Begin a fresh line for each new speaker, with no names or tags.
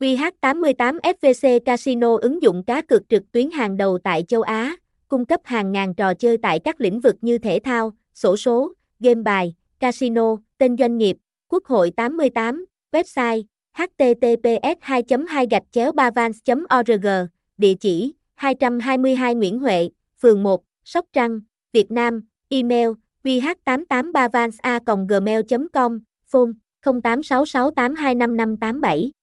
QH88 FVC Casino ứng dụng cá cược trực tuyến hàng đầu tại châu Á, cung cấp hàng ngàn trò chơi tại các lĩnh vực như thể thao, sổ số, game bài, casino, tên doanh nghiệp, Quốc hội 88, website https 2 2 gạch chéo bavans org địa chỉ 222 Nguyễn Huệ, phường 1, Sóc Trăng, Việt Nam, email qh88bavans gmail com phone 0866825587